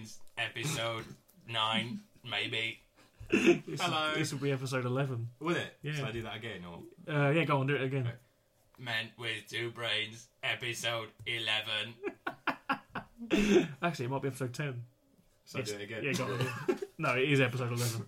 Brains, episode nine, maybe. This, Hello. This will be episode eleven. Will it? Yeah. Shall I do that again? Or Uh, yeah, go on, do it again. Okay. Men with Two Brains, episode eleven. Actually, it might be episode ten. Shall Yes. I do it again? Yeah, go on. no, it is episode eleven.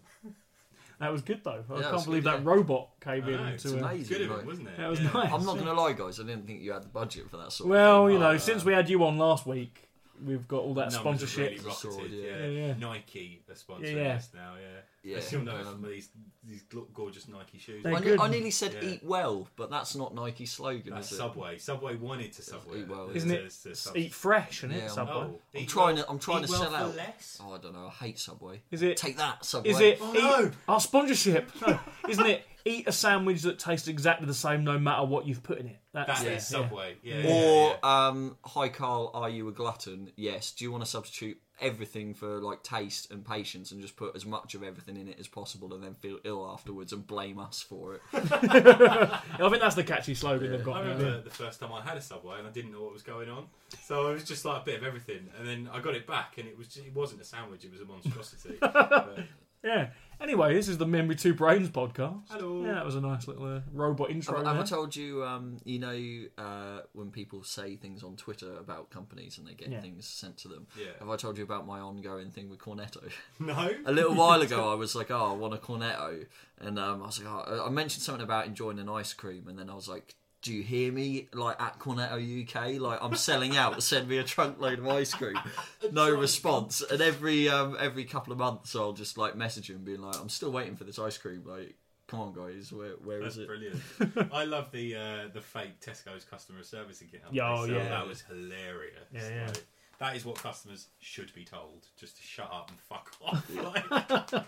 That was good though. I Yeah, can't it's believe good, that yeah. robot came I know, in it's to. Uh, amazing. Good of right. it, wasn't it? That was Yeah. nice. I'm not going to lie, guys. I didn't think you had the budget for that sort Well, of you know, Uh, since we had you on last week, we've got all that Numbers have sponsorship. Really rocketed, Sword, yeah. yeah. Yeah, yeah. Nike are sponsoring Yeah, yeah. us now. Yeah. Yeah. I still know Um, these these gl- gorgeous Nike shoes. They're I, ne- good. I nearly said Yeah. eat well, but that's not Nike's slogan, That's is it? Subway. Subway wanted to Subway. Eat well, Isn't it to S- sub- Eat fresh, isn't Yeah, it? Subway. Oh, I'm eat trying well- to- I'm trying eat to well sell for out. Less? Oh, I don't know. I hate Subway. Is it? Take that, Subway. Is it? Oh, no. Our sponsorship. Isn't it? Eat a sandwich that tastes exactly the same, no matter what you've put in it. That's That it, is yeah. Subway. Yeah. Yeah. yeah, Or, um, hi Carl, are you a glutton? Yes. Do you want to substitute everything for like taste and patience and just put as much of everything in it as possible and then feel ill afterwards and blame us for it? I think that's the catchy slogan they've got. I now, remember yeah. the first time I had a Subway and I didn't know what was going on, so it was just like a bit of everything. And then I got it back, and it was it wasn't a sandwich; it was a monstrosity. But- Yeah. Anyway, this is the Men with Two Brains podcast. Hello. Yeah, that was a nice little uh, robot intro. Have, have I there. told you, um, you know, uh, when people say things on Twitter about companies and they get Yeah. things sent to them? yeah. Have I told you about my ongoing thing with Cornetto? No. a little while ago, I was like, "Oh, I want a cornetto," and um, I was like, oh, I mentioned something about enjoying an ice cream, and then I was like, "Do you hear me? Like at Cornetto UK, like I'm selling out. Send me a trunk load of ice cream." No response, and every um, every couple of months, I'll just like message him, being like, "I'm still waiting for this ice cream. Like, come on, guys, where where That's is it?" brilliant. I love the uh, the fake Tesco's customer service account. Yeah, oh, So yeah. That was hilarious. Yeah, yeah. Like, that is what customers should be told, just to shut up and fuck off. Like,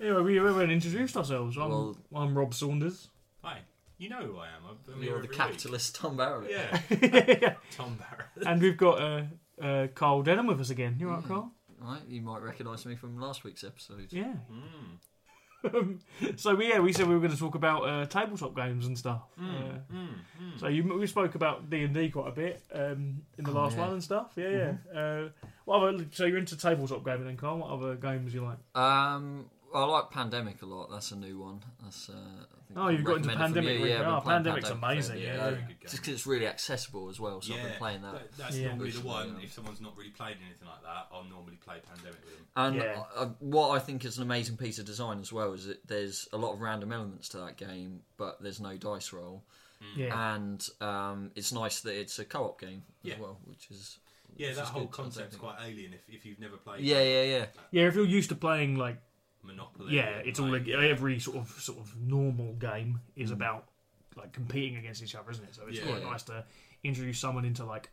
Anyway, we, we haven't introduced ourselves. I'm, Well- I'm Rob Saunders. hi, you know who I am. I'm, I'm You're the every capitalist Thom Barrett. Week. Yeah, Thom Barrett. and we've got uh, uh, Carl Denham with us again. You all right, Carl? Right, you might recognise me from last week's episode. Yeah. Mm. so we, yeah, we said we were going to talk about uh, tabletop games and stuff. Uh, Mm, mm. so you, we spoke about D and D quite a bit um, in the Oh, last yeah. one and stuff. Yeah, yeah. Uh, what other, so you're into tabletop gaming then, Carl? What other games you like? Um, I like Pandemic a lot. That's a new one. That's. Uh, I think Oh, you've got into Pandemic. you. really? Yeah, oh, I've been playing Pandemic's Pandemic amazing. for- Yeah, yeah, yeah. very good game. Just because it's really accessible as well, so I've been playing that. that- that's Yeah. normally the one. yeah. If someone's not really played anything like that, I'll normally play Pandemic with them. And Yeah. uh, what I think is an amazing piece of design as well is that there's a lot of random elements to that game, but there's no dice roll, Yeah. and um, it's nice that it's a co-op game Yeah. as well, which is Yeah, which that is whole good, I concept's quite alien if, if you've never played. Yeah, yeah, yeah. Yeah, if you're used to playing like Monopoly. yeah, it's all like, like, every sort of sort of normal game is Mm. about like competing against each other, isn't it? So it's Yeah. quite Yeah. nice to introduce someone into like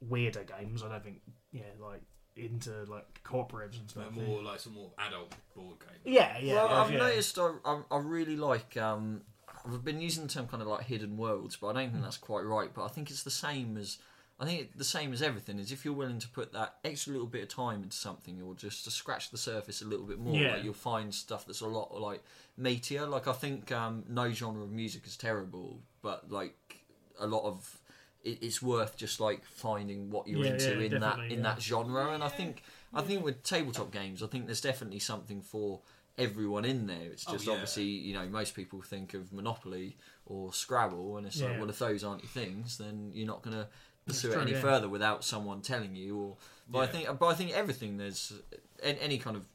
weirder games. I don't think yeah, like into like cooperatives and stuff. like more like some more adult board game. yeah, yeah. well, yeah, I've yeah. noticed I, I, I really like. Um, I've been using the term kind of like hidden worlds, but I don't think that's quite right. But I think it's the same as. I think it, the same as everything is if you're willing to put that extra little bit of time into something, or just to scratch the surface a little bit more, Yeah. like you'll find stuff that's a lot like meatier. Like I think um, no genre of music is terrible, but like a lot of it, it's worth just like finding what you're Yeah, into yeah, in that in yeah. that genre. And I think I think with tabletop games, I think there's definitely something for everyone in there. It's Oh, just yeah. obviously you know most people think of Monopoly or Scrabble, and it's Yeah. like well if those aren't your things, then you're not gonna pursue true, it any yeah. further without someone telling you. Or but I think but I think everything there's any, any kind of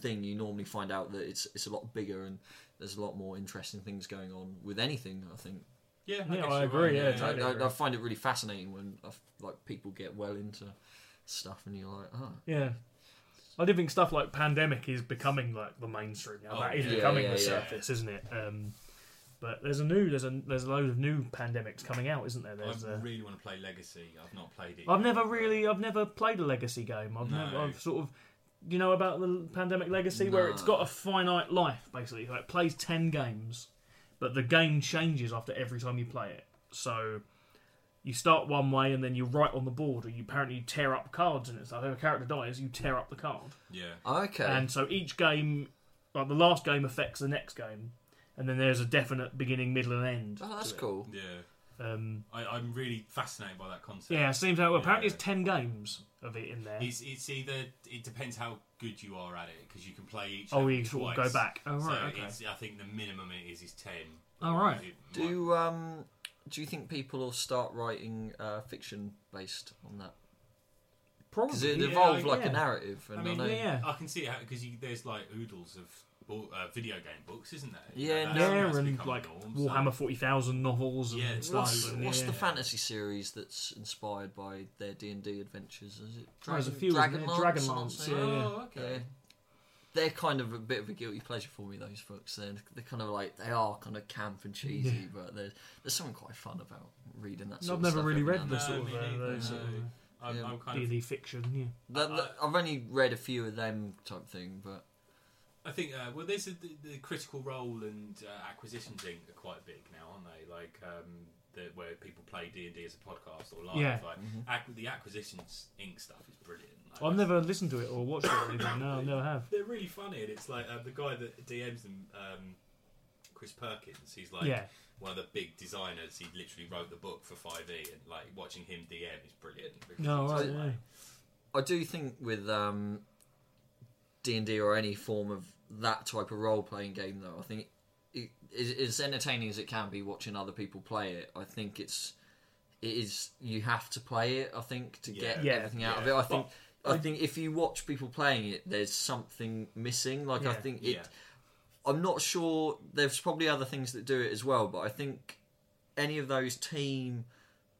thing you normally find out that it's it's a lot bigger and there's a lot more interesting things going on with anything. I think Yeah, Yeah, I agree, right, yeah, I, totally. I, agree. I find it really fascinating when like people get well into stuff and you're like, oh, Yeah. I do think stuff like Pandemic is becoming like the mainstream now. Oh, that is yeah. becoming Yeah, the yeah, yeah. surface, isn't it? Um, but there's a new there's a there's a load of new pandemics coming out, isn't there? There's I a, really want to play Legacy. I've not played it. I've yet, never really I've never played a legacy game. I've No. never I've sort of you know about the pandemic legacy where it's got a finite life basically. Like it plays ten games, but the game changes after every time you play it. So you start one way and then you write on the board, or you apparently tear up cards and it's like if a character dies, you tear up the card. Yeah. okay, And so each game, like the last game, affects the next game, and then there's a definite beginning, middle, and end. oh, that's cool. Yeah. Um, I, I'm really fascinated by that concept. yeah, it seems like apparently Yeah. it's ten games of it in there. It's, it's either it depends how good you are at it because you can play each. Oh, level you sort of go back. Oh so right, okay. it's, I think the minimum it is is ten. Oh, right. Might- Do um do you think people will start writing uh, fiction based on that? Probably. Because it Yeah, like yeah. a narrative, and I I, mean, know. yeah. I can see it because there's like oodles of bo- uh, video game books, isn't there? Yeah, That's- yeah, that's and like the norm, so- Warhammer forty thousand novels and Yeah, stuff. What's, and what's yeah. the fantasy series that's inspired by their D and D adventures? Is it Oh, there's a Dragon, few. Dragonlance? Dragonlance, yeah, yeah. Oh, okay. Yeah. They're kind of a bit of a guilty pleasure for me. Those books. They're, they're kind of like they are kind of camp and cheesy, Yeah. but there's there's something quite fun about reading that. No, Sort I've of never stuff really read the then. sort of me uh, neither, no. sort of I'm, Yeah. I'm kind of D&D fiction. Yeah. That- I- I've only read a few of them type thing, but I think uh, well, there's a, the, the critical role and uh, acquisition thing are quite big now, aren't they? Like um, the, where people play D and D as a podcast or live. Yeah. Like Mhm. ac- the acquisitions Inc. stuff is brilliant. Like, I've never listened to it or watched it or anything. No, I never have. They're really funny, and it's like uh, the guy that DMs them, um, Chris Perkins. He's like yeah. one of the big designers. He literally wrote the book for Five E, and like watching him DM is brilliant. No, he's right. just Yeah. I do think with um, D and D or any form of that type of role playing game, though, I think it, it's as entertaining as it can be watching other people play it. I think it's it is you have to play it. I think to get Yeah. everything out of it. I think Well, I think if you watch people playing it, there's something missing. Like I think it. Yeah. I'm not sure. There's probably other things that do it as well, but I think any of those team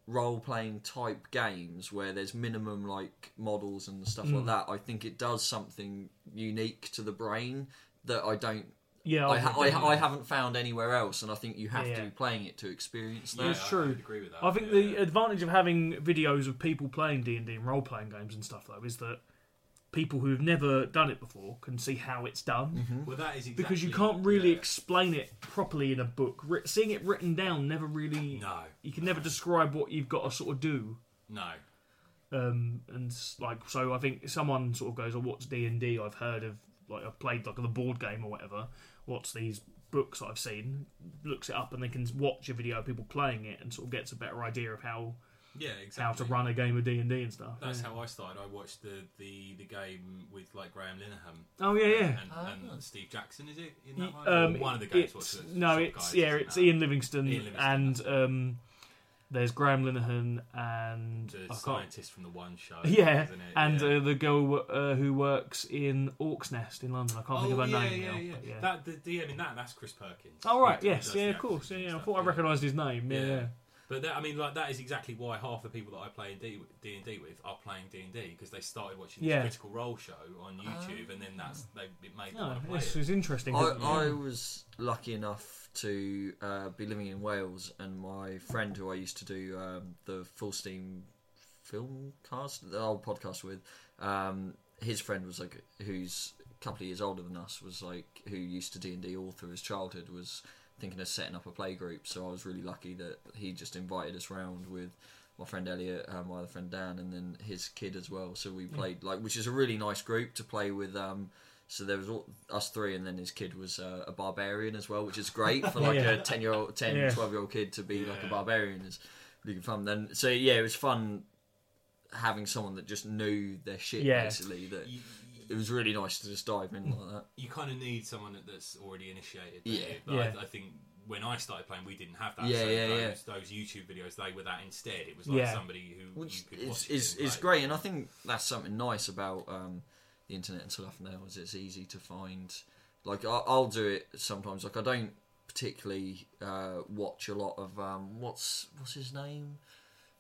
role playing type games where there's minimum like models and stuff like Mm. that, I think it does something unique to the brain that I don't. Yeah, I, ha- I, definitely. I haven't found anywhere else, and I think you have Yeah, to yeah. be playing it to experience Yeah, that. It's I- true. I agree with that. I think yeah. the advantage of having videos of people playing D and D and role playing games and stuff though is that people who've never done it before can see how it's done Mhm. well, that is exactly, because you can't really yeah. explain it properly in a book. Writ- seeing it written down never really. No, You can never describe what you've got to sort of do. no. Um, and like so, I think someone sort of goes, "Oh, what's D and D? I've heard of like I've played like the board game or whatever. What's these books I've seen?" Looks it up and they can watch a video of people playing it and sort of gets a better idea of how Yeah, exactly. how to run a game of D and D and stuff. That's yeah. how I started. I watched the, the, the game with like Graham Linehan Oh yeah, yeah. and, Ah. and Steve Jackson. Is it in that one? Um, one of the games. it's, what's no, it's guys, yeah, it's? Ian Livingstone, Ian Livingstone, and that's it. um, there's Graham Linehan and the I scientist from the one show. yeah, isn't it? and yeah. uh, the girl uh, who works in Orcs Nest in London. I can't think of her oh, yeah, name yeah, now. yeah. yeah. That the DM in that that's Chris Perkins. Oh right, He- he yes, yeah, of course, yeah, yeah. I stuff, thought I recognised his name. Yeah, Yeah. yeah. But that, I mean, like that is exactly why half the people that I play in D and D with are playing D and D because they started watching Yeah. this Critical Role show on YouTube, and then that's they it made them No, want to play this it. is interesting. I, 'cause- I was lucky enough to uh, be living in Wales, and my friend who I used to do um, the Full Steam film cast, the old podcast with, um, his friend was like, who's a couple of years older than us, was like, who used to D and D all through his childhood, was thinking of setting up a play group. So I was really lucky that he just invited us round with my friend Elliot, uh, my other friend Dan, and then his kid as well. So we played like, which is a really nice group to play with. Um, so there was all, us three, and then his kid was uh, a barbarian as well, which is great for like Yeah. a ten year old, 10, Yeah. 12 year old kid to be like a barbarian is really fun. Then so yeah, it was fun having someone that just knew their shit Yeah. basically. That You, it was really nice to just dive in like that. you kind of need someone that's already initiated. don't Yeah. you? But Yeah. I, I think when I started playing, we didn't have that. Yeah, so yeah, those, yeah. those YouTube videos, they were that instead. It was like Yeah. somebody who Which you could is watch. is, it is great, and I think that's something nice about um, the internet and stuff now. Is it's easy to find. Like I, I'll do it sometimes. Like I don't particularly uh, watch a lot of um, what's what's his name,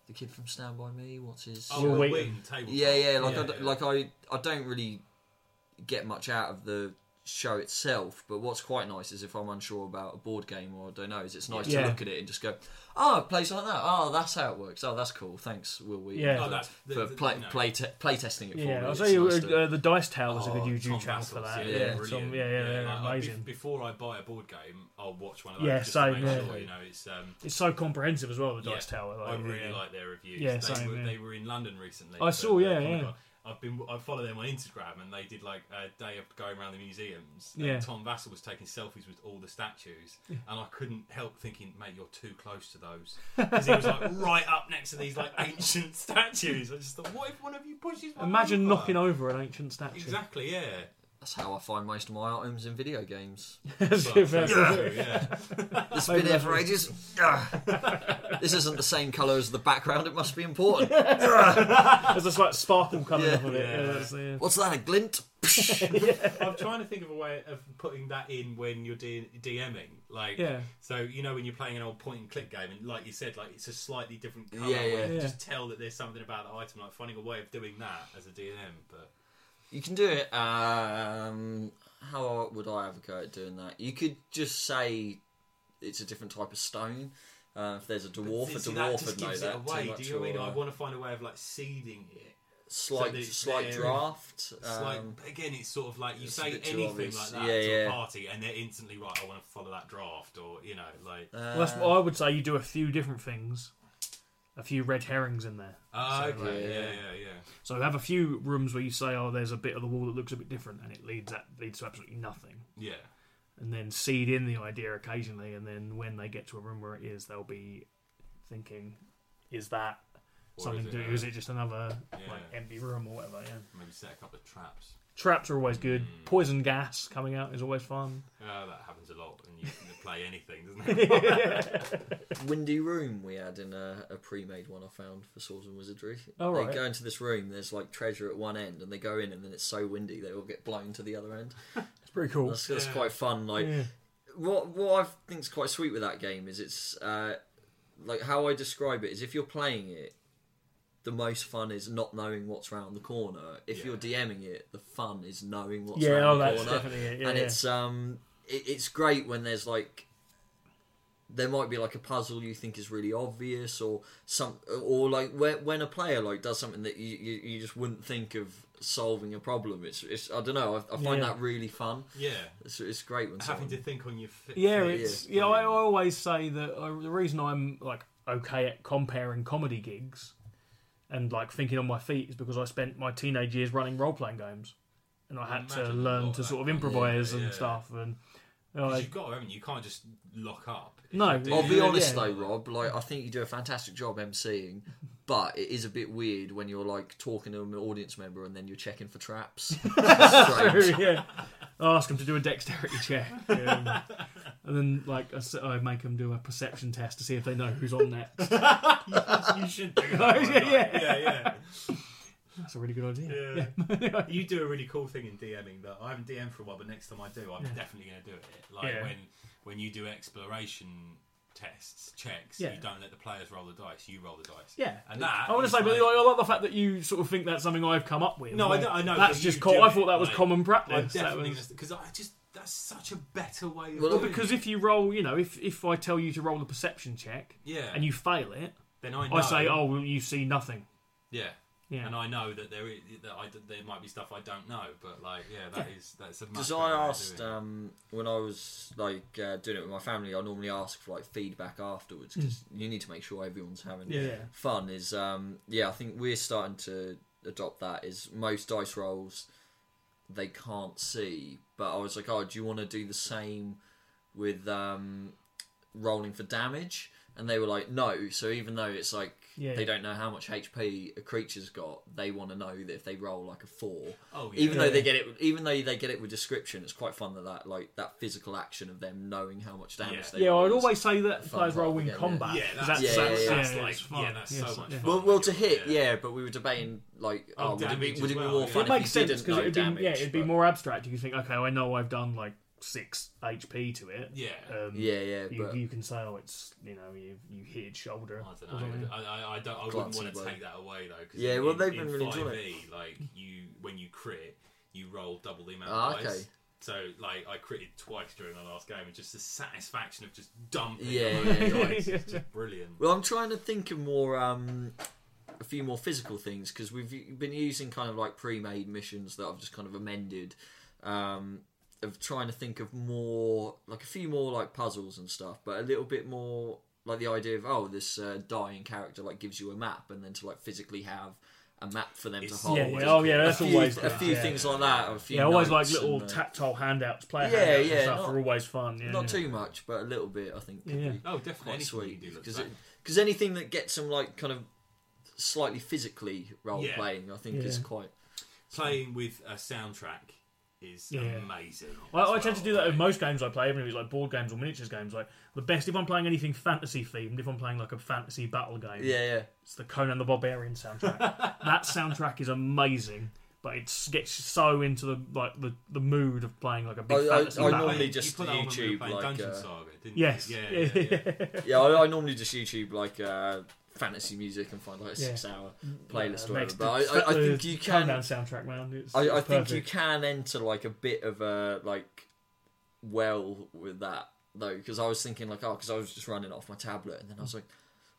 the kid from Stand by Me. What's his? Oh, Will Wil Wheaton. Wheaton. Yeah, yeah. Like I, yeah, d- yeah. like I, I don't really get much out of the show itself. But what's quite nice is if I'm unsure about a board game or I don't know, is it's nice Yeah. to look at it and just go, oh, it plays like that. Oh, that's how it works. Oh, that's cool. Thanks, Wil Wheaton. Yeah. for, Oh, that's the- for the- play, you know. play, te- play testing it for me. yeah, I'll It's tell you, nice to- uh, the Dice Tower is a good Oh, YouTube Tom channel for that. yeah, Yeah, yeah, Tom- brilliant. yeah, yeah, they're like, I- amazing. bef- before I buy a board game, I'll watch one of those. Yeah, just same, To make yeah. Sure, you know, it's um, It's so comprehensive as well. The Yeah, Dice Tower. I really yeah. like their reviews. Yeah, they, same, were, yeah. they were in London recently. I saw, yeah, yeah. I've been I follow them on Instagram and they did like a day of going around the museums. Yeah. Tom Vasel was taking selfies with all the statues, and I couldn't help thinking, mate, you're too close to those because he was like right up next to these like ancient statues. I just thought, what if one of you pushes Imagine over? knocking over an ancient statue. Exactly, yeah. That's how I find most of my items in video games. That's Well, fair. true, yeah. It's been here for ages. Ugh. this isn't the same colour as the background. It must be important. There's this like sparkle coming Yeah. off of it. Yeah. Yeah, that's, yeah. What's that? A glint? I'm trying to think of a way of putting that in when you're D- DMing. Like, Yeah. so you know when you're playing an old point and click game, and like you said, like it's a slightly different colour. Yeah, yeah. where you Yeah. Just tell that there's something about the item. Like finding a way of doing that as a DM, but You can do it. Um, how would I have a go at doing that? You could just say it's a different type of stone. Uh, if there's a dwarf, See, a that dwarf just would know gives that. it away. too Do you know what I mean? or, I uh, want to find a way of like seeding it. slight, that it's slight draft. It's like Um, again, it's sort of like you say anything obvious. like that Yeah, to yeah. a party, and they're instantly right. I want to follow that draft, or you know, like. Well, that's what I would say. You do a few different things, a few red herrings in there. Ah, So, okay, like- yeah, Yeah. yeah. So have a few rooms where you say, "Oh, there's a bit of the wall that looks a bit different," and it leads that leads to absolutely nothing. Yeah. And then seed in the idea occasionally, and then when they get to a room where it is, they'll be thinking, "Is that Or something is to do? uh, Is it just another Yeah. like empty room or whatever?" Yeah. Maybe set a couple of traps. Traps are always good. Mm. Poison gas coming out is always fun. Uh, that happens a lot, and you can play anything, doesn't it? windy room we had in a, a pre-made one I found for Swords and Wizardry. Oh, right. They go into this room. There's like treasure at one end, and they go in, and then it's so windy they all get blown to the other end. It's pretty cool. That's, that's Yeah. quite fun. Like yeah. what what I think's quite sweet with that game is it's uh, like how I describe it is if you're playing it, the most fun is not knowing what's round the corner. If Yeah. you're DMing it, the fun is knowing what's Yeah, round oh, the that's corner. definitely it. Yeah, and yeah. it's um, it, it's great when there's like. There might be like a puzzle you think is really obvious, or some, or like when, when a player like does something that you, you, you just wouldn't think of solving a problem. It's, it's I don't know. I, I find Yeah. that really fun. yeah. It's, it's great when Having someone, to think on your feet. Yeah, Yeah. it's yeah. I, I always say that uh, the reason I'm like okay at comparing comedy gigs and like thinking on my feet is because I spent my teenage years running role playing games, and I had to Imagine a learn to sort of improvise Yeah, and yeah. stuff. And you know, 'Cause like, you've got to, haven't you? You can't just lock up. No, I'll be honest yeah. though, Rob. Like, I think you do a fantastic job emceeing, but it is a bit weird when you're like talking to an audience member and then you're checking for traps. It's strange. yeah, I ask them to do a dexterity check, um, and then like I make them do a perception test to see if they know who's on next. you should do that. Oh, yeah, yeah. yeah, yeah. That's a really good idea. Yeah. you do a really cool thing in DMing that I haven't DM'd for a while, but next time I do, I'm Yeah. definitely going to do it. Like Yeah. when when you do exploration tests, checks, Yeah. you don't let the players roll the dice, you roll the dice. Yeah, And that I want to say, but I like the fact that you sort of think that's something I've come up with. No, I Like, know- I know, That's just cool. I thought that was like, common practice. That definitely was- because I just that's such a better way of Well, Well, doing because it. if you roll, you know, if if I tell you to roll a perception check yeah, and you fail it, then I know I say, oh, well, you see nothing. yeah. Yeah. And I know that there is, that I, there might be stuff I don't know, but like yeah, that is that's a. much Because better I way of asked doing it. um, when I was like uh, doing it with my family, I normally ask for like feedback afterwards because you need to make sure everyone's having. Yeah. fun. Is um, yeah, I think we're starting to adopt that. Is most dice rolls they can't see, but I was like, oh, do you want to do the same with um, rolling for damage? And they were like, no. So even though it's like Yeah. they don't know how much HP a creature's got, they want to know that if they roll like a four, oh yeah, even though Yeah. they get it, even though they get it with description, it's quite fun that that like that physical action of them knowing how much damage Yeah. they. Yeah, I'd always say that fun players roll in the game, combat. yeah, 'cause that's, Yeah, that's, yeah, that's yeah, like it's fun. yeah, that's Yeah, so it's- much yeah. fun. Well, when well, to hit, yeah. yeah. but we were debating like, Oh, oh, would it be damage would it as be well, more yeah. fun It makes if you sense didn't because know it'd be damage? yeah, it'd be more abstract. You can think, okay, I know I've done like six HP to it. Yeah. Um, Yeah, yeah, You, but you can say, oh, it's you know, you you hit its shoulder. I don't know. I, I, I don't. I wouldn't want to take that away though. 'cause Yeah, in, well, they've in been really enjoying 5e, Like you, when you crit, you roll double the amount Ah, of dice. okay. So, like, I critted twice during the last game, and just the satisfaction of just dumping Yeah, a load yeah, yeah. dice is just brilliant. Well, I'm trying to think of more, um, a few more physical things because we've been using kind of like pre-made missions that I've just kind of amended. Um, of trying to think of more, like a few more like puzzles and stuff, but a little bit more like the idea of oh, this uh, dying character like gives you a map, and then to like physically have a map for them to hold. Yeah, yeah. Oh, yeah. That's a few, always a few yeah. things like that. A few Yeah, always like little and, uh, tactile handouts, player Yeah, handouts yeah, and stuff not- are always fun. Yeah, not yeah. too much, but a little bit. I think. Yeah. be Oh, definitely. quite sweet you can do looks because because anything that gets them like kind of slightly physically role Yeah. playing, I think is quite. playing with a soundtrack is Yeah. amazing. Well, I as tend to do that with most games I play, even if it's like board games or miniatures games. Like the best if I'm playing anything fantasy themed, if I'm playing like a fantasy battle game, Yeah, yeah. it's the Conan the Barbarian soundtrack. that soundtrack is amazing, but it gets so into the like the, the mood of playing like a big I- I- fantasy I battle. normally You just put that on when we were YouTube, like, Dungeon uh, Saga, didn't Yes. you? Yeah, yeah, yeah. Yeah, I, I normally just YouTube like uh, fantasy music and find like a Yeah. six-hour playlist or whatever. But I, I, I think you can. Conan soundtrack, man. It's, I, I it's think you perfect. can enter like a bit of a like well with that though, because I was thinking like, oh, because I was just running off my tablet, and then I was like,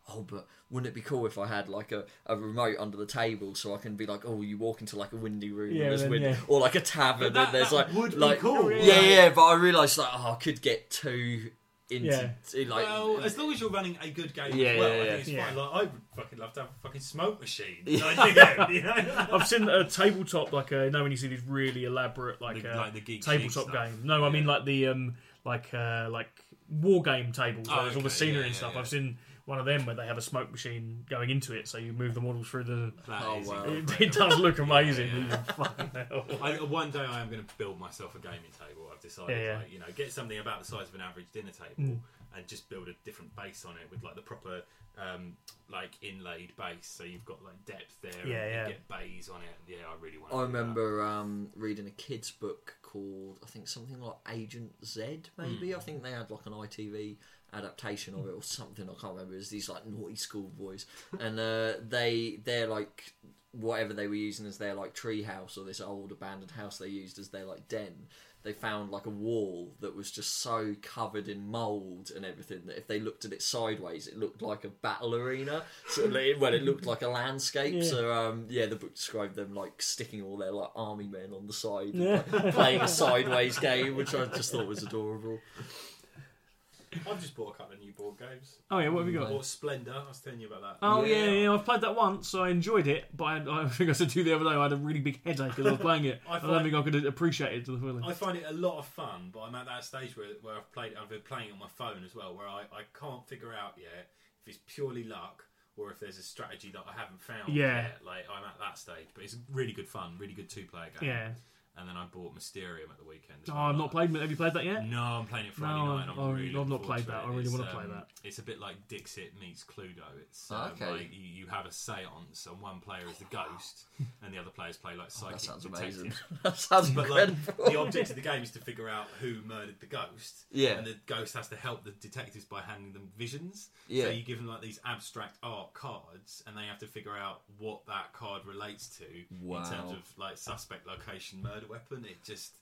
oh, but wouldn't it be cool if I had like a, a remote under the table so I can be like, oh, you walk into like a windy room Yeah, and there's then, wind, yeah. or like a tavern But that- and there's that like would be like cool, yeah, yeah. yeah, But I realised like, oh, I could get too into Yeah. like well, as long as you're running a good game Yeah, as well, yeah, I think it's Yeah. fine. Like, I would fucking love to have a fucking smoke machine. Like, yeah, you know? I've seen a tabletop like uh, you know when you see these really elaborate like, The- uh, like the Geek tabletop game. No, I mean like the um like uh, like war game tables. Oh, where there's all the scenery yeah, and yeah, stuff. yeah. I've seen one of them where they have a smoke machine going into it, so you move the models through the. That Oh, is wow. It, it does look amazing. Yeah, yeah. Fucking hell. I, one day I am going to build myself a gaming table. I've decided, Yeah, yeah. like, you know, get something about the size of an average dinner table Mm. and just build a different base on it with like the proper, um, like inlaid base. So you've got like depth there. and Yeah, you yeah. Get bays on it. Yeah, I really want. I remember um, reading a kids' book called I think something like Agent Z. Maybe Hmm. I think they had like an ITV adaptation of it or something. I can't remember. It's these like naughty schoolboys, and uh, they they're like whatever they were using as their like tree house or this old abandoned house they used as their like den. They found like a wall that was just so covered in mold and everything that if they looked at it sideways, it looked like a battle arena. So well, it looked like a landscape. Yeah. So um, yeah, the book described them like sticking all their like army men on the side, and, like, playing a sideways game, which I just thought was adorable. I've just bought a couple of new board games. Oh yeah, what have you I got? bought Splendor. I was telling you about that. Oh yeah. Yeah. yeah, I've played that once, so I enjoyed it. But I, I think I said to you the other day, I had a really big headache as I was playing it. I I, don't find- think I could appreciate it to the fullest. I find it a lot of fun, but I'm at that stage where, where I've played, I've been playing it on my phone as well, where I, I can't figure out yet if it's purely luck or if there's a strategy that I haven't found Yeah. yet. Like I'm at that stage, but it's really good fun, really good two player game. Yeah. And then I bought Mysterium at the weekend. Oh, well. I've not played. Have you played that yet? No, I'm playing it Friday No, night. and I'm I- really I've looking not forward played to that. it. I really It's, wanna play um, that. It's a bit like Dixit meets Cluedo. It's Oh, um, okay. like you, you have a séance, and one player is the ghost, and the other players play like Oh, psychic that sounds detective. amazing. that sounds But like, incredible. the object of the game is to figure out who murdered the ghost. Yeah. And the ghost has to help the detectives by handing them visions. Yeah. So you give them like these abstract art cards, and they have to figure out what that card relates to Wow. in terms of like suspect location, murder weapon. It just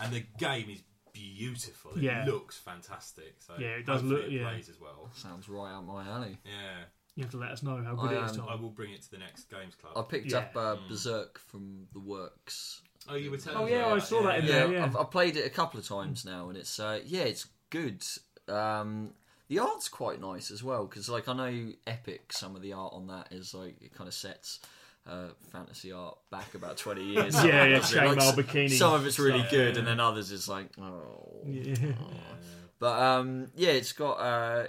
and the game is beautiful. It Yeah. looks fantastic. So Yeah, it does hopefully look- It yeah. plays as well. Sounds right up my alley. Yeah. You have to let us know how good I, it is. um, I will bring it to the next games club. I picked Yeah. up uh, Mm. Berserk from the works. oh, you were telling Oh, me yeah, about I that. saw that in yeah, there, yeah. I've, I've played it a couple of times now, and it's uh, yeah, it's good. Um, the art's quite nice as well because like I know Epic, some of the art on that is like it kind of sets uh, fantasy art back about twenty years. Yeah, yeah? Like, bikini. Some of it's really Yeah. good, and then others is like oh. Yeah. But um, yeah, it's got. Uh,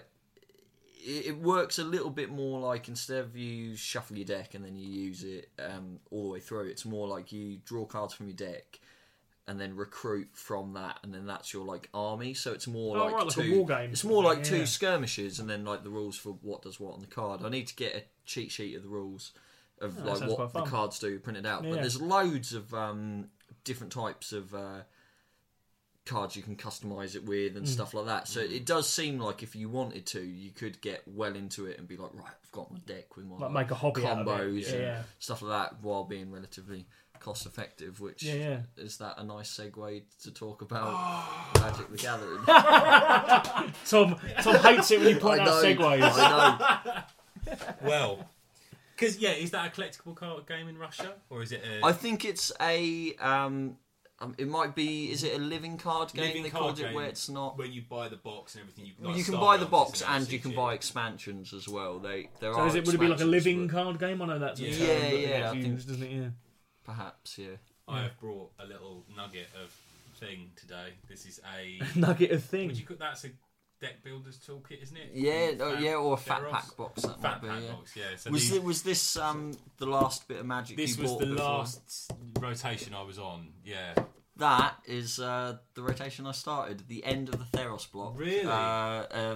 it, it works a little bit more like instead of you shuffle your deck and then you use it um, all the way through, it's more like you draw cards from your deck and then recruit from that, and then that's your like army. So it's more Oh, like right, like a two. war game It's more like thing, two yeah. skirmishes, and then like the rules for what does what on the card. I need to get a cheat sheet of the rules of Oh, like what the cards do printed out. Yeah. But there's loads of um, different types of. Uh, cards you can customize it with and stuff like that. So it does seem like if you wanted to, you could get well into it and be like, right, I've got my deck with my Like make a hobby out of it. combos Yeah, and yeah. stuff like that, while being relatively cost effective. Which Yeah, yeah. is that a nice segue to talk about. Magic the Gathering? Thom, Thom hates it when you point I out know, segues. I know. Well, because yeah, is that a collectible card game in Russia or is it? A... I think it's a um, um, it might be. Is it a living card game? Living they card called it game where it's not. when you buy the box and everything. You, Well, like you can buy the box it's an and you can MCG. buy expansions as well. They there So are. is it would it be like a living but card game? I know that's a Yeah. term Yeah, yeah, gets I used, doesn't it? Yeah. Perhaps, yeah. I have brought a little nugget of thing today. This is a. Nugget of thing. would you cook that's a deck builder's toolkit, isn't it? Yeah, oh, yeah, or a fat Theros? pack box. That Fat might pack be. Yeah. box, yeah. So Was these- it, was this um the last bit of magic this you was bought the before? last rotation I was on. Yeah. That is uh, the rotation I started. The end of the Theros block. Really? Uh, uh,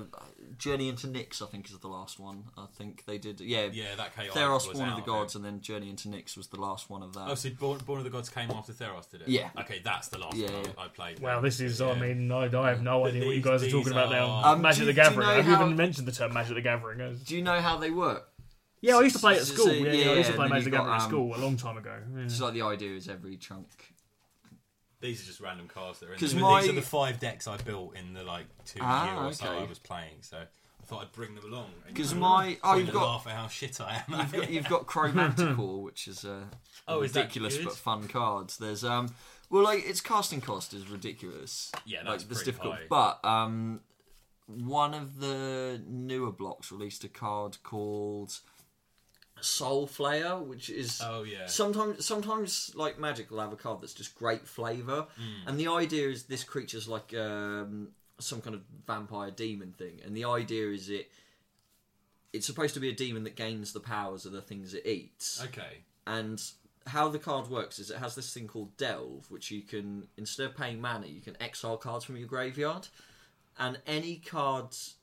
Journey into Nyx, I think, is the last one. I think they did. Yeah. Yeah, that chaos. Theros, was Born of the then. Gods, and then Journey into Nyx was the last one of that. Oh, so Born, Born of the Gods came after Theros, did it? Yeah. Okay, that's the last Yeah, one. I, I played. Wow, this is, I mean, I, I have no But idea what you guys are these talking about now. are- Um, Magic do the you- do you Gathering. know Have you how- even mentioned the term Magic the Gathering? Do you know how they work? Yeah, I used to play it at school. so- yeah, yeah, I used to play Magic the you've Gathering at um, school a long time ago. Yeah. It's like the idea is every chunk. These are just random cards that are in there. my- These are the five decks I built in the like two Ah, year or so okay. I was playing. So I thought I'd bring them along. Because my oh, you've got laugh at how shit I am. you've got, you've got Chromanticore, which is uh, Oh, ridiculous good? but fun cards. There's um, well, like its casting cost is ridiculous. Yeah, like that's that's pretty difficult. high. But um, one of the newer blocks released a card called Soul Flayer, which is oh yeah. sometimes sometimes like magic will have a card that's just great flavor Mm. and the idea is this creature's like um, some kind of vampire demon thing and the idea is it it's supposed to be a demon that gains the powers of the things it eats Okay. and how the card works is it has this thing called delve which you can instead of paying mana you can exile cards from your graveyard and any cards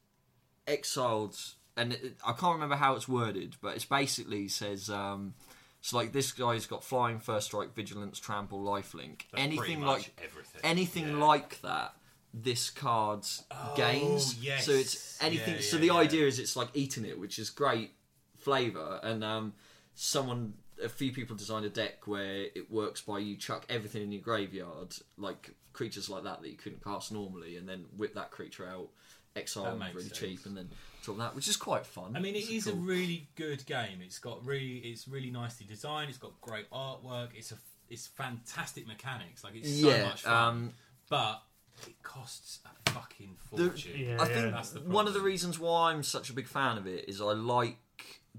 exiled and it, i can't remember how it's worded but it's basically says um so like this guy's got flying first strike vigilance trample lifelink That's anything like everything. anything Yeah. like that this card Oh, gains yes. so it's anything Yeah, so yeah, the idea is it's like eating it which is great flavor and um someone a few people designed a deck where it works by you chuck everything in your graveyard like creatures like that that you couldn't cast normally and then whip that creature out exile That them really sense. cheap and then drop that which is quite fun I mean, It's is a really good game. It's got really, it's really nicely designed. It's got great artwork. It's a, it's fantastic mechanics. Like it's so yeah much fun. um but it costs a fucking The- fortune. Yeah. I think That's the one of the reasons why I'm such a big fan of it is I like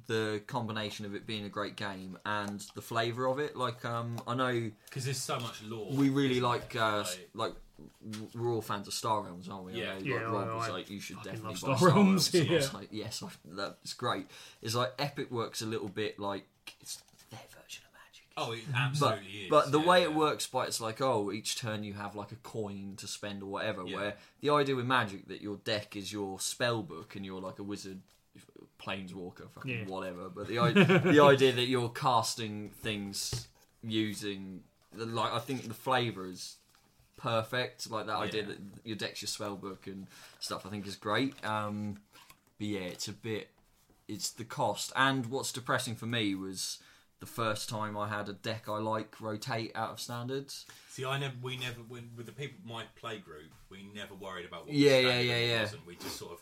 the combination of it being a great game and the flavour of it. Like, um, I know because there's so much lore. we really like, uh, Like, like we're all fans of Star Realms, aren't we? Uh, I Yeah. know, Yeah, like, Rob I- was I like, you should definitely love buy Star Star Realms, Realms. And I was like, yes, I, that's great. It's like Epic works a little bit like it's their version of Magic. oh, it But, absolutely is. but the yeah, way yeah. it works, by it's like oh, each turn you have like a coin to spend or whatever. Yeah. Where the idea with Magic that your deck is your spell book and you're like a wizard, planeswalker, fucking Yeah. whatever. But the the idea that you're casting things using the- like I think the flavour is perfect. Like that idea that your deck's your spell book and stuff. I think is great. Um, but yeah, it's a bit. It's the cost, and what's depressing for me was the first time I had a deck I like rotate out of standards. See, I never, we never, when, with the people, my play group, we never worried about what. Yeah, was yeah, standard yeah, yeah. Wasn't. We just sort of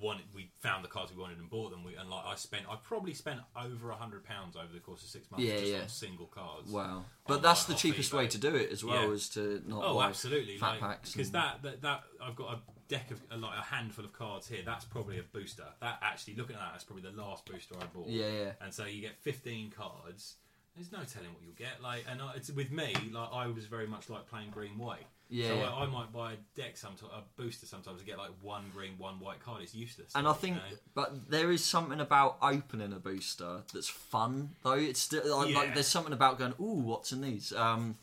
wanted, we found the cards we wanted and bought them. We, and like I spent, I probably spent over a hundred pounds over the course of six months Yeah, just yeah. on single cards. Wow, but On, that's like, the cheapest way to do it as well, Yeah. is to not Oh, buy absolutely! fat like, packs because and- that, that that I've got a deck of like a handful of cards here. That's probably a booster. That actually, looking at that, that's probably the last booster I bought. Yeah, yeah. And so you get 15 cards. There's no telling what you'll get. Like, and I, it's with me. Like, I was very much like playing green white. Yeah, So yeah. I, I might buy a deck sometimes, a booster sometimes, to get like one green, one white card. It's useless. And I you think, know? but there is something about opening a booster that's fun, though. It's still like, like there's something about going, "Ooh, what's in these?" Um,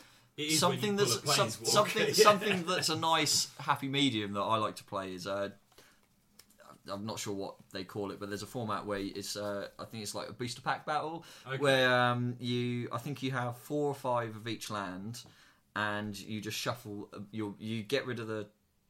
something you that's a some, something yeah. something that's a nice happy medium that I like to play is uh, I'm not sure what they call it, but there's a format where it's uh, I think it's like a booster pack battle Okay. where um, you I think you have four or five of each land, and you just shuffle you you get rid of the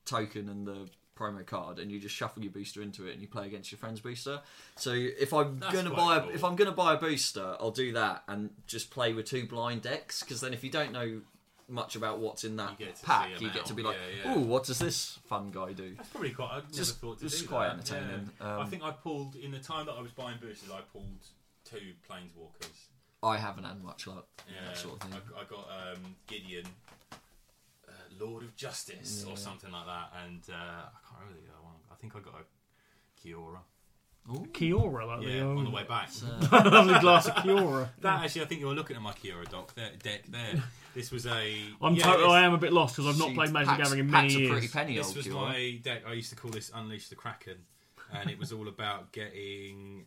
token and the promo card and you just shuffle your booster into it and you play against your friend's booster so if i'm That's gonna buy a, cool. if i'm gonna buy a booster i'll do that and just play with two blind decks because then if you don't know much about what's in that You pack you get to be like yeah, yeah. oh what does this fun guy do That's probably quite. I never Just- thought to do quite that. entertaining. Yeah. I Um, think I pulled in the time that I was buying boosters. I pulled two planeswalkers. I haven't had much luck Yeah, that sort of thing I, I got um, Gideon Lord of Justice Yeah. or something like that. And uh, I can't remember the other one. I think I got a Kiora. Oh Kiora, like Yeah, the on the um, way back. Uh, lovely glass of Kiora. That actually, I think you were looking at my Kiora dock there, deck there. This was a. I'm yeah, total, I am a bit lost because I've not she played Magic packs- Gathering in many packs a years. pretty penny This old was Kiora. my deck. I used to call this Unleash the Kraken, and it was all about getting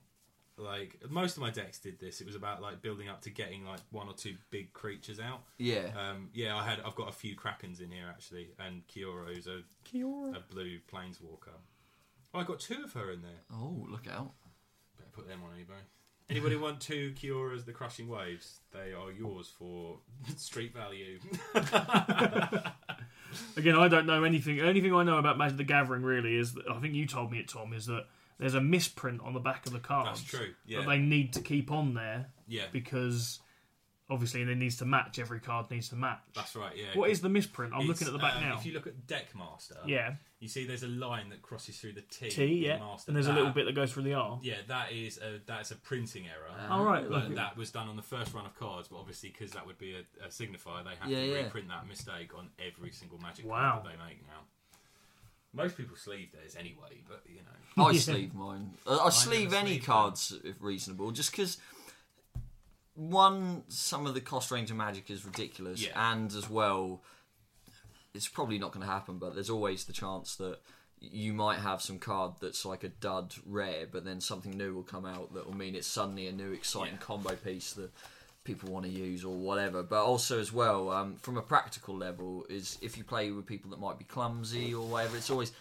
like most of my decks did this. It was about like building up to getting like one or two big creatures out. Yeah. Um, yeah, I had. I've got a few Krakens in here actually, and Kiora is a, Kiora. a blue planeswalker. Oh, I got two of her in there. Oh, look out. Better put them on eBay. Anybody want two Kioras, the Crushing Waves? They are yours for street value. Again, I don't know anything. The only thing I know about Magic the Gathering really is that I think you told me it, Thom, is that there's a misprint on the back of the cards. That's true. Yeah, That they need to keep on there yeah, because obviously it needs to match. Every card needs to match. that's right. Yeah. What is the misprint? I'm looking at the back um, now. If you look at Deckmaster, Yeah, you see there's a line that crosses through the T. T. in Yeah, Master. and there's a little bit that goes through the R. Yeah, that is a that's a printing error. All right, But that was done on the first run of cards, but obviously because that would be a, a signifier, they have Yeah, to yeah. reprint that mistake on every single Magic Wow. card that they make now. Most people sleeve theirs anyway, but you know. I Yeah. sleeve mine. I, I sleeve any sleeve cards if reasonable, just because one, some of the cost range of Magic is ridiculous, Yeah. and as well, it's probably not going to happen. But there's always the chance that you might have some card that's like a dud rare, but then something new will come out that will mean it's suddenly a new exciting Yeah. combo piece that people want to use or whatever. But also as well, um, from a practical level, is if you play with people that might be clumsy or whatever, it's always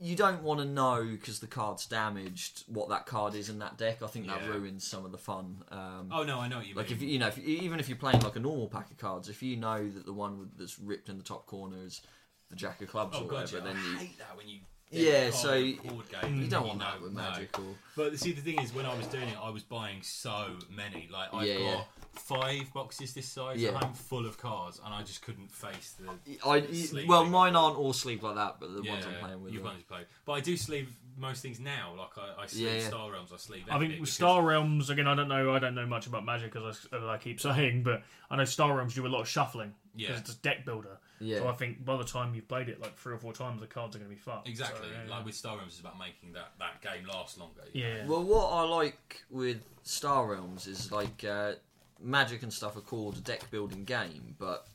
you don't want to know because the card's damaged what that card is in that deck. I think that Yeah. ruins some of the fun. Um, Oh no, I know what you like mean. if you, you know, if even if you're playing like a normal pack of cards, if you know that the one with, that's ripped in the top corner is the Jack of Clubs oh or god, whatever, then I you hate that when you. Yeah, get card so oh, board game, you don't and want know- that with no. Magic or But see, the thing is, when I was doing it, I was buying so many. Like I've Yeah, got yeah. five boxes this size Yeah. I'm full of cards, and I just couldn't face the. I Sleeving. well, mine aren't all sleeved like that, but the yeah, ones I'm playing with. you've are- only played, but I do sleeve most things now. Like I, I sleeve Yeah, yeah. Star Realms, I sleeve. I everything think because- Star Realms again. I don't know. I don't know much about Magic as I, as I keep saying, but I know Star Realms do a lot of shuffling because Yeah. it's a deck builder. Yeah. So I think by the time you've played it like three or four times, the cards are going to be fucked. Exactly. So, yeah, Like with Star Realms, it's about making that, that game last longer. yeah. Well, what I like with Star Realms is like uh, Magic and stuff are called a deck building game, but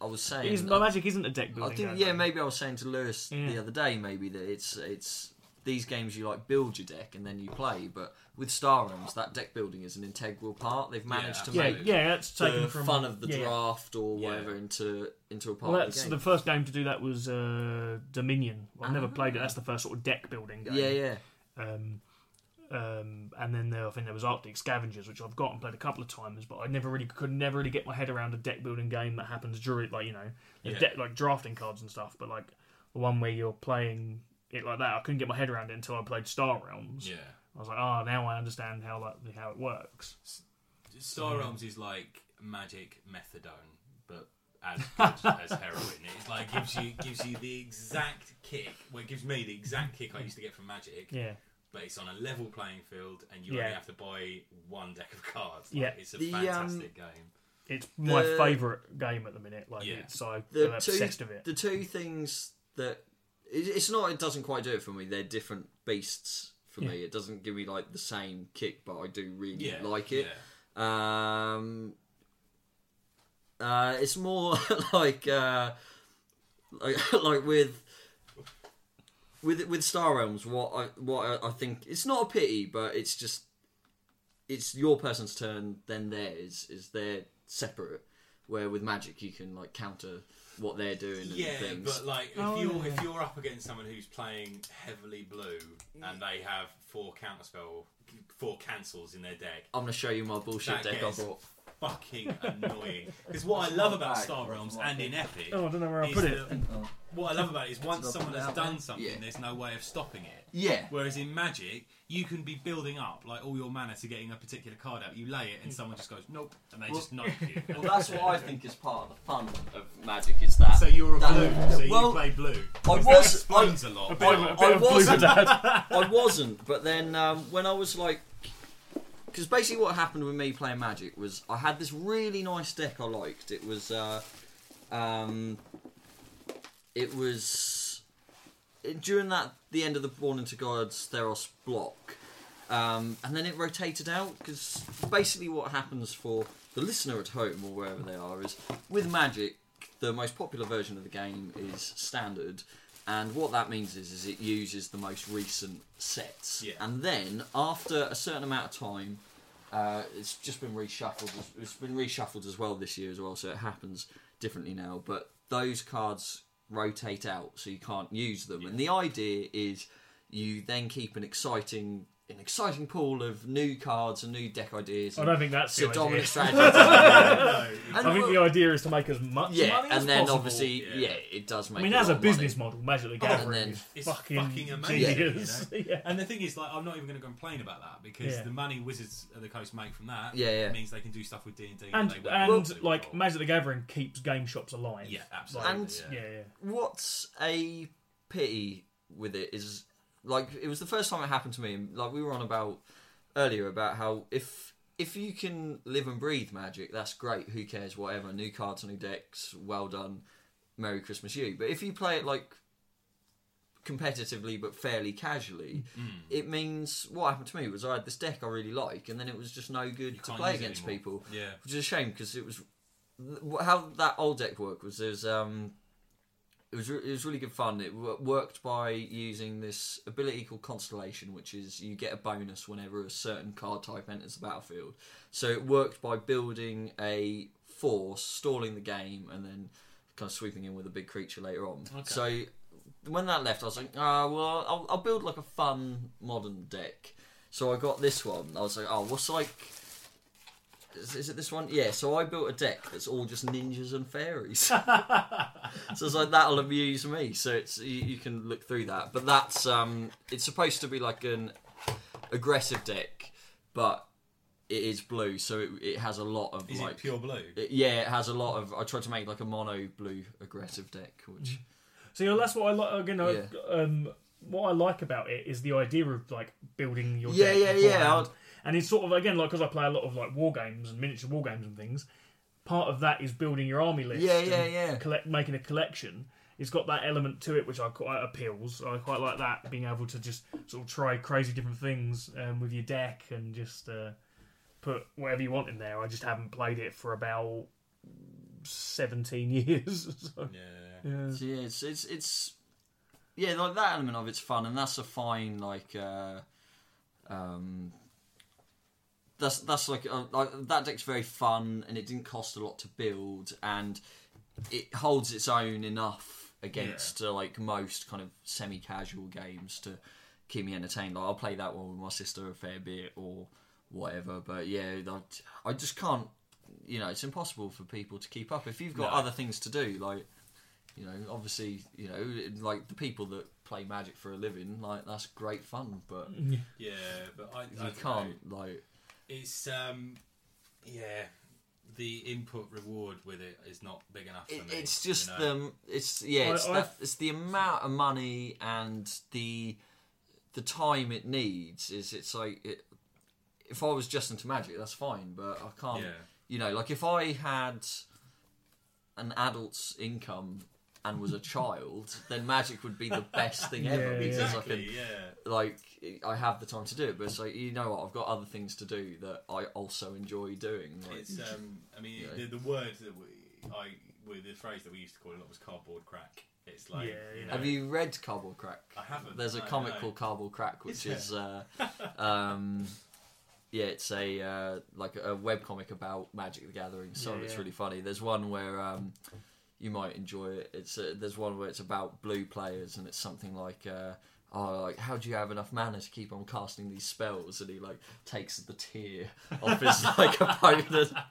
I was saying, It isn't- but Magic isn't a deck I building. think game, yeah, though. maybe I was saying to Lewis Yeah. the other day, maybe that it's it's these games you like build your deck and then you play, but with Star Realms, that deck building is an integral part. They've managed to Yeah, make absolutely. yeah, that's taken the from fun of the yeah, yeah. draft or Yeah. whatever into into a part Well, of that's the the, first game to do that was uh, Dominion. I've never Ah. played it. That's the first sort of deck building game. yeah, yeah. Um, um, and then there, I think there was Arctic Scavengers, which I've got and played a couple of times, but I never really could never really get my head around a deck building game that happens during like you know, Yeah. deck like drafting cards and stuff. But like the one where you're playing it like that, I couldn't get my head around it until I played Star Realms. Yeah. I was like, oh, now I understand how like how it works. Star Realms is like magic methadone, but as good as heroin. It's like gives you gives you the exact kick. Well, it gives me the exact kick I used to get from Magic, Yeah, but it's on a level playing field, and you Yeah. only have to buy one deck of cards. Like, Yeah. it's a The, um, fantastic game. it's my favourite game at the minute. Like, Yeah. it's, so The I'm obsessed with it. The two things that it, it's not, it doesn't quite do it for me. They're different beasts for Yeah. me. It doesn't give me like the same kick, but I do really Yeah, like it. Yeah. Um, uh, it's more like uh, like like with with with Star Realms. What I what I, I think it's not a pity, but it's just it's your person's turn, then theirs is they're separate. Where with Magic you can like counter what they're doing and Yeah, things. but like if Oh, you're yeah. if you're up against someone who's playing heavily blue and they have four counterspell, four cancels in their deck, I'm gonna show you my bullshit That deck I gets- brought. fucking annoying. Because what I love about bag. Star Realms and in. Epic, Oh, I don't know where I is put it. that- what I love about it is once someone has done something, Yeah. there's no way of stopping it. Yeah, Whereas in Magic, you can be building up like all your mana to getting a particular card out. You lay it, and someone just goes nope, and they just knock you. well that's what I think is part of the fun of Magic is that. So you're a that- blue, so you well, play blue. I 'Cause was- explains a lot. A bit of, a I bit of wasn't- dad. I wasn't, but then um, when I was like, because basically what happened with me playing Magic was I had this really nice deck I liked. It was, uh, um, it was it- during that the end of the Born into Gods Theros block, um, and then it rotated out because basically what happens for the listener at home or wherever they are is with Magic, the most popular version of the game is standard. And what that means is, is it uses the most recent sets. Yeah. And then, after a certain amount of time, uh, it's just been reshuffled. It's been reshuffled as well this year as well, so it happens differently now. But those cards rotate out, so you can't use them. And the idea is you then keep an exciting, an exciting pool of new cards and new deck ideas. I don't think that's it's the a dominant idea. strategy. no, And I think well- the idea is to make as much yeah, money as possible. and then possible. obviously, yeah. yeah. it does make. I mean, a as lot a of money. business model, Magic the and Gathering then- is It's fucking, fucking amazing, genius. yeah. And the thing is, like, I'm not even going to complain about that because Yeah. the money Wizards of the Coast make from that Yeah, yeah. means they can do stuff with D and D. And and won't like before. Magic the Gathering keeps game shops alive. yeah, absolutely. And- yeah. yeah, yeah. What's a pity with it is like it was the first time it happened to me. and, Like we were on about earlier about how if if you can live and breathe magic, that's great. Who cares? Whatever. New cards, new decks. Well done. Merry Christmas, you. But if you play it like competitively but fairly casually, Mm. it means what happened to me was I had this deck I really like, and then it was just no good You to play against people Yeah, which is a shame because it was how that old deck worked was there's um it was re- it was really good fun. It wo- worked by using this ability called Constellation, which is you get a bonus whenever a certain card type enters the battlefield. So it worked by building a force, stalling the game, and then kind of sweeping in with a big creature later on. Okay. So when that left, I was like, ah, well, I'll, I'll build like a fun modern deck. So I got this one. I was like, oh, what's like is, is it this one? Yeah. So I built a deck that's all just ninjas and fairies. so it's like that'll amuse me. So it's you, you can look through that. But that's um, it's supposed to be like an aggressive deck, but it is blue, so it, it has a lot of is like. it pure blue? it- yeah, it has a lot of. I tried to make like a mono blue aggressive deck, which So you know, that's what I like. Again, I- Yeah. um, what I like about it is the idea of like building your Yeah, deck yeah, yeah, beforehand. I'd- And it's sort of again like because I play a lot of like war games and miniature war games and things. Part of that is building your army list. Yeah, yeah, and yeah. Collect, making a collection. It's got that element to it which I quite appeals. I quite like that being able to just sort of try crazy different things um, with your deck and just uh, put whatever you want in there. I just haven't played it for about seventeen years. so, Yeah. yeah. So yeah, it's it's it's yeah, like that element of it's fun, and that's a fine like uh, um, that's that's like, uh, like that deck's very fun, and it didn't cost a lot to build, and it holds its own enough against uh, like most kind of semi-casual games to keep me entertained. Like I'll play that one with my sister a fair bit or whatever, but yeah, I, I just can't. You know, it's impossible for people to keep up if you've got No. other things to do. Like, you know, obviously, you know, like the people that play Magic for a living, like that's great fun. But Yeah, but I, I you don't can't, know. like, It's um, yeah, the input reward with it is not big enough for it, me. it's just you know? the, it's yeah, it's, I- that, it's the amount of money and the the time it needs. Is it's like it, if I was just into Magic, that's fine, but I can't. Yeah. You know, like if I had an adult's income and was a child, then Magic would be the best thing ever Yeah, because I Exactly. can Yeah. like I have the time to do it, but it's like you know what, I've got other things to do that I also enjoy doing. Like, It's um, I mean, Yeah. the, the word that we, I, with the phrase that we used to call it a lot was cardboard crack. It's like, Yeah, you yeah. know, have you read Cardboard Crack? I haven't. There's a comic no. called Cardboard Crack, which Is is uh, um, yeah, it's a uh, like a web comic about Magic the Gathering. So Yeah, it's yeah. really funny. There's one where um, you might enjoy it. It's uh, there's one where it's about blue players, and it's something like. Uh, Oh, like how do you have enough mana to keep on casting these spells? And he like takes the tear off his like opponent.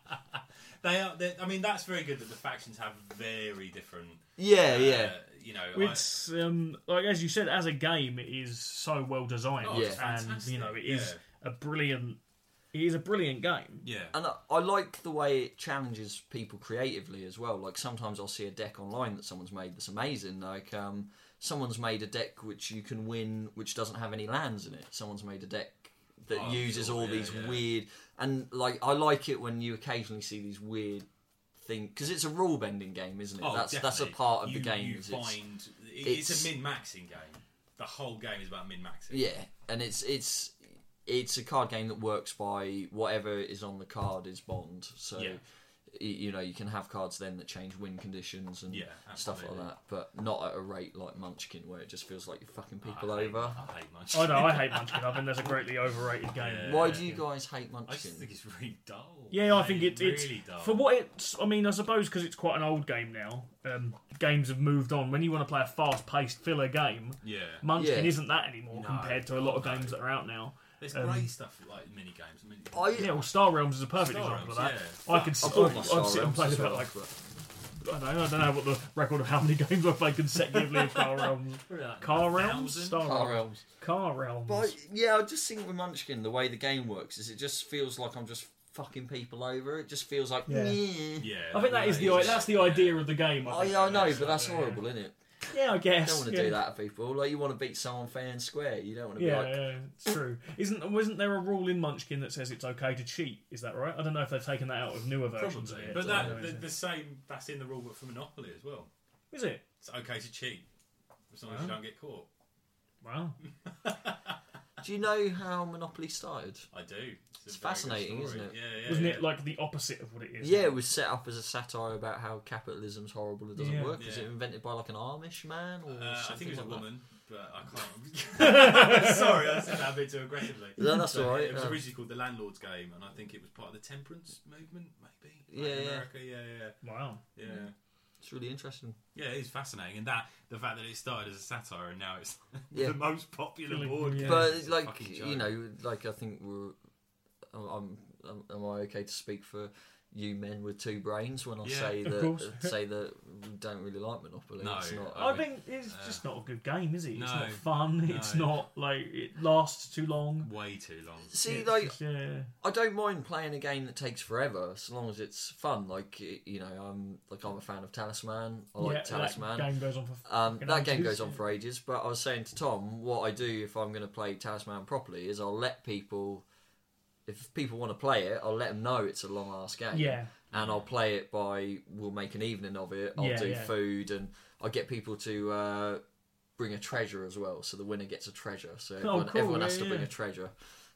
They are. they're- I mean, that's very good that the factions have very different. Yeah, uh, yeah. You know, I- It's um, like as you said, as a game, it is so well designed, Oh, it's and you know it is yeah. a brilliant. It is a brilliant game. yeah. And I, I like the way it challenges people creatively as well. Like sometimes I'll see a deck online that someone's made that's amazing. Like um, someone's made a deck which you can win, which doesn't have any lands in it. Someone's made a deck that Oh, uses sure, all yeah, these yeah. weird and like I like it when you occasionally see these weird think because it's a rule bending game, isn't it? Oh, that's that's a part of you, the game. You is it's- find it's, it's- a min maxing game. The whole game is about min maxing. Yeah, and it's it's it's a card game that works by whatever is on the card is bond. So Yeah. you know you can have cards then that change win conditions and Yeah, stuff like that, but not at a rate like Munchkin where it just feels like you're fucking I people hate- over. I hate Munchkin. I know I hate Munchkin. I think that's a greatly overrated game. Yeah. Why do you guys hate Munchkin? I just think it's really dull. Yeah, I Like, think it, it's really dull. for what it's. I mean, I suppose because it's quite an old game now. Um, games have moved on. When you want to play a fast-paced filler game, Yeah, Munchkin Yeah. isn't that anymore No, compared to a lot of no. games that are out now. There's um, great stuff like mini games. I mean, I- Yeah, well, Star Realms is a perfect Star example Realms, of that. yeah. I could. I s- bought I've, Star I've sit and Realms played about well, like I don't, know, I don't know what the record of how many games I've played consecutively of Car Realms. Car Realms, Star Car Realms, Realms. Car Realms. But yeah, I just think with Munchkin, the way the game works is it just feels like I'm just fucking people over. It just feels like Yeah. yeah. Yeah, I think that is the that's the idea of the game. I Oh think. yeah, I know, but that's like, horrible, isn't it? Yeah, I You guess. don't want to yeah. do that to people. Like you want to beat someone fair and square. You don't want to Yeah, be like, yeah, it's true. Isn't wasn't there a rule in Munchkin that says it's okay to cheat? Is that right? I don't know if they've taken that out of newer versions Probably, of it. but that know, the, the same that's in the rule book for Monopoly as well. Is it? It's okay to cheat as long as you don't get caught. Wow. do you know how Monopoly started? I do. It's a fascinating, isn't it? Yeah, yeah. Wasn't yeah. it like the opposite of what it is? Yeah, it was set up as a satire about how capitalism's horrible. It doesn't Yeah. work. Was Yeah. it invented by like an Amish man or Uh, I think it was a like that? woman, but I can't. Sorry, I said that a bit too aggressively. No, that's But all right, It was yeah. originally called the Landlord's Game, and I think it was part of the temperance movement, maybe. Yeah, Like in yeah. America, yeah, yeah, Wow. yeah. yeah. It's really interesting. Yeah, it is fascinating, and that the fact that it started as a satire and now it's Yeah. the most popular Feeling- board yeah. game. But It's like fucking you joke. know, like I think we're. I'm, I'm. Am I okay to speak for you men with two brains when I Yeah, say that say that we don't really like Monopoly? No, it's not. I I, mean, think it's uh, just not a good game, is it? It's no, not fun. It's not like it lasts too long. way too long. See, It's like just, yeah. I don't mind playing a game that takes forever, as long as it's fun. Like you know, I'm like I'm a fan of Talisman. I like yeah, Talisman. That game goes on for. Um, fucking that game goes on for ages, but I was saying to Thom, what I do if I'm going to play Talisman properly is I'll let people, if people want to play it, I'll let them know it's a long ass game. Yeah. And I'll play it by, we'll make an evening of it. I'll Yeah, do yeah. food and I'll get people to uh, bring a treasure as well. So the winner gets a treasure. So Oh, everyone, cool, everyone has yeah, to bring a treasure.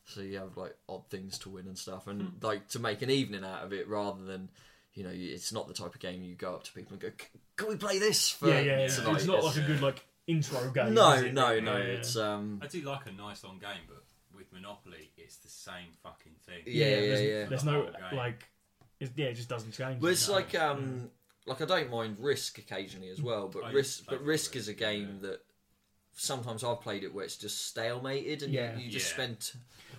So you have like odd things to win and stuff. And Hmm. like to make an evening out of it rather than. You know, it's not the type of game you go up to people and go, "C- "Can we play this for Yeah, yeah, yeah. tonight?" It's not It's- like a good like intro game. no, is no, Yeah, no. yeah. It's um, I do like a nice long game, but with Monopoly, it's the same fucking thing. Yeah, yeah, there's, yeah. There's The no whole like, it's, yeah, it just doesn't change. well, it's No. like um, like I don't mind Risk occasionally as well, but I Risk, but Risk Risk, is a game that sometimes I've played it where it's just stalemated and Yeah. you, you just Yeah. spent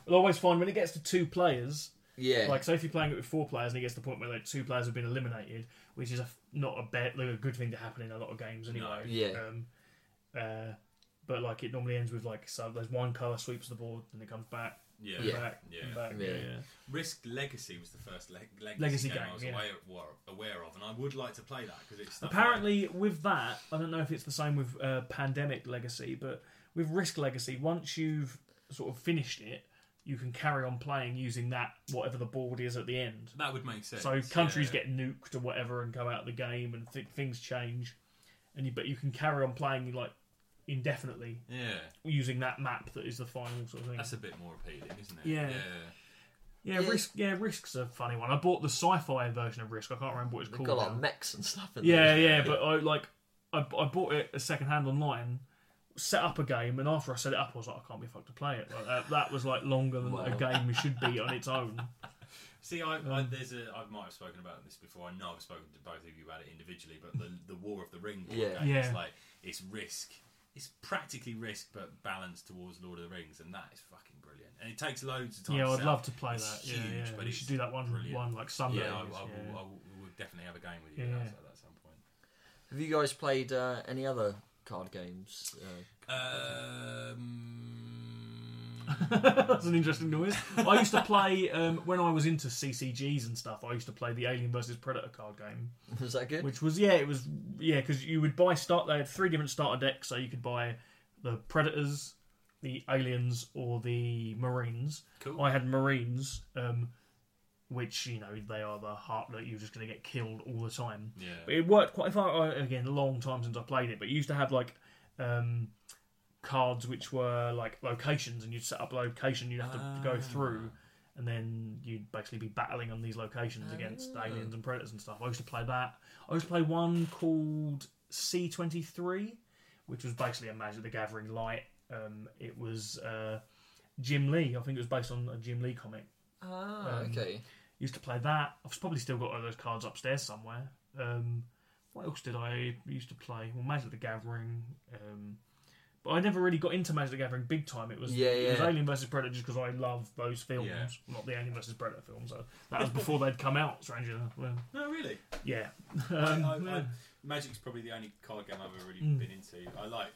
I'll always find when it gets to two players, yeah, like say if you're playing it with four players and it gets to the point where like two players have been eliminated, which is a, not a bad, like, a good thing to happen in a lot of games anyway. Yeah. Um, uh, but like it normally ends with like so there's one colour sweeps the board and it comes back, Yeah, Yeah. back, Yeah. and back. Yeah. Yeah, yeah. Risk Legacy was the first leg- legacy, Legacy game, game, I was yeah. aware, aware of, and I would like to play that because it's stuff Apparently, with that, I don't know if it's the same with uh, Pandemic Legacy, but with Risk Legacy, once you've sort of finished it, you can carry on playing using that whatever the board is at the end. that would make sense. So countries yeah. get nuked or whatever and come out of the game, and th- things change, and you, but you can carry on playing like indefinitely yeah, using that map that is the final sort of thing. that's a bit more appealing, isn't it? Yeah. yeah. yeah, Yeah. Risk. Yeah, Risk's a funny one. I bought the sci-fi version of Risk. I can't remember what it's they've called. got like now. mechs and stuff. In Yeah, there. yeah, but I like I, I bought it a second hand online, set up a game, and after I set it up, I was like, I can't be fucked to play it. Like, that, that was like longer than Wow. a game should be on its own. See, I, I Um, there's a I might have spoken about this before. I know I've spoken to both of you about it individually, but the the War of the Ring board Yeah. game, Yeah. it's like it's risk. It's practically risk, but balanced towards Lord of the Rings, and that is fucking brilliant. And it takes loads of time. Yeah, to I'd set love to play It's that. Yeah, huge, yeah. but you should do that one, brilliant. one like Sunday. Yeah, I, I, yeah. will, I will, will definitely have a game with you Yeah. guys at that some point. Have you guys played uh, any other card games? Uh, Um, That's an interesting noise. I used to play um, when I was into CCGs and stuff. I used to play the Alien versus Predator card game, was that good? which was yeah, it was yeah, because you would buy start. They had three different starter decks, so you could buy the Predators, the Aliens, or the Marines. cool. I had Marines, um, which you know they are the heart that you're just going to get killed all the time. Yeah. But it worked quite far. Again, a long time since I played it, but you used to have like um, cards which were like locations, and you'd set up a location you'd have to go through, and then you'd basically be battling on these locations against aliens and predators and stuff. I used to play that. I used to play one called C twenty three, which was basically a Magic the Gathering light. Um, it was uh, Jim Lee. I think it was based on a Jim Lee comic. Ah, Um, okay. Used to play that. I've probably still got all those cards upstairs somewhere. Um, what else did I used to play? Well, Magic the Gathering. Um, I never really got into Magic the Gathering big time. It was Yeah, it was. Alien vs Predator just because I love those films, Yeah. not the Alien vs Predator films. So that was before they'd come out. Strangely enough. Well, No, really. yeah. I, Um, I, yeah. I, Magic's probably the only card game I've ever really Mm. been into. I like.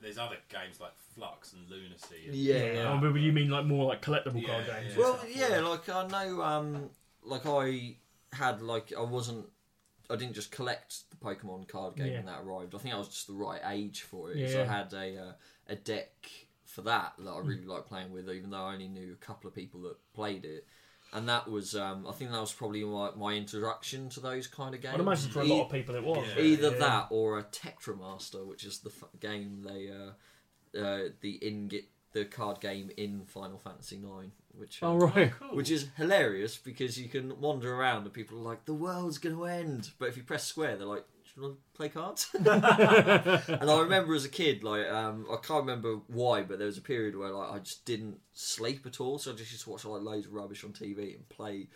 There's other games like Fluxx and Lunacy. And Yeah, yeah. yeah. Oh, but you mean like more like collectible card games? yeah. Well, and stuff, yeah, like I know, um, like I had like I wasn't, I didn't just collect the Pokemon card game Yeah. when that arrived. I think I was just the right age for it. Yeah, So I had a uh, a deck for that that I really liked playing with, even though I only knew a couple of people that played it. And that was, um, I think that was probably my, my introduction to those kind of games. I'd imagine for a lot of people it was. Yeah. Either Yeah. that or a Tetramaster, which is the f- game they uh, uh, the in the card game in Final Fantasy Nine, which uh, Oh right. Cool. which is hilarious because you can wander around and people are like, "The world's going to end," but if you press square, they're like, "Should you want to play cards?" and I remember as a kid, like, um, I can't remember why, but there was a period where like I just didn't sleep at all, so I just used to watch like loads of rubbish on TV and play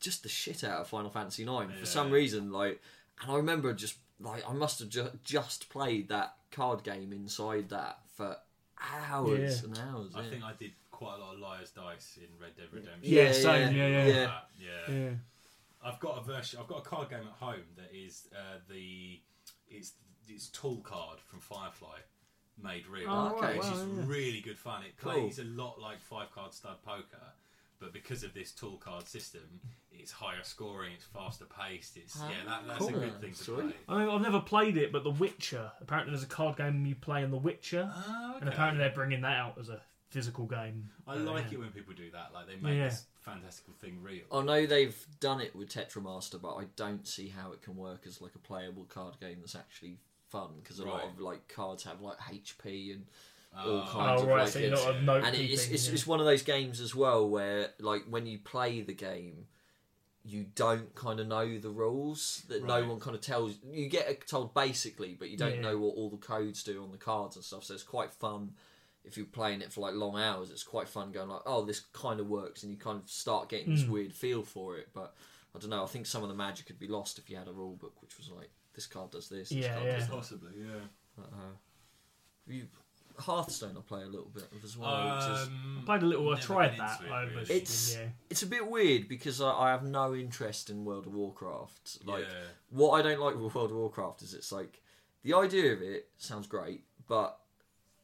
just the shit out of Final Fantasy Nine for some Yeah. reason. Like, and I remember just like I must have ju- just played that card game inside that for hours Yeah. and hours. I yeah. think I did quite a lot of Liar's Dice in Red Dead Redemption. Yeah, same, yeah, yeah. yeah. yeah. Yeah. I've got a version. I've got a card game at home that is uh, the it's it's tall card from Firefly made real, Oh, right, which wow, is yeah. really good fun. It Cool. plays a lot like five card stud poker, but because of this tall card system, it's higher scoring, it's faster paced. It's yeah, that, that's a good thing to Sweet. play. I mean, I've never played it, but The Witcher. Apparently, there's a card game you play in The Witcher, Oh, and apparently they're bringing that out as a physical game. I like yeah. it when people do that. Like they make Yeah. this fantastical thing real. I know they've done it with Tetramaster, but I don't see how it can work as like a playable card game that's actually fun because a lot Right. of like cards have like HP and all Uh, kinds Oh of right, like so you're it's- not a note and it's keeping, it's, yeah. it's one of those games as well where like when you play the game you don't kind of know the rules that Right. no one kind of tells you get told basically but you don't Yeah. know what all the codes do on the cards and stuff so it's quite fun if you're playing it for like long hours it's quite fun going like oh this kind of works and you kind of start getting this Mm. weird feel for it but i don't know i think some of the magic could be lost if you had a rule book which was like this card does this, this Yeah, card yeah. does that. possibly, yeah. Uh, you, Hearthstone I play a little bit of as well. which is, Um, I played a little. I tried that. it, really. It's- yeah. it's a bit weird because I, I have no interest in World of Warcraft. Like yeah. what I don't like with World of Warcraft is it's like the idea of it sounds great, but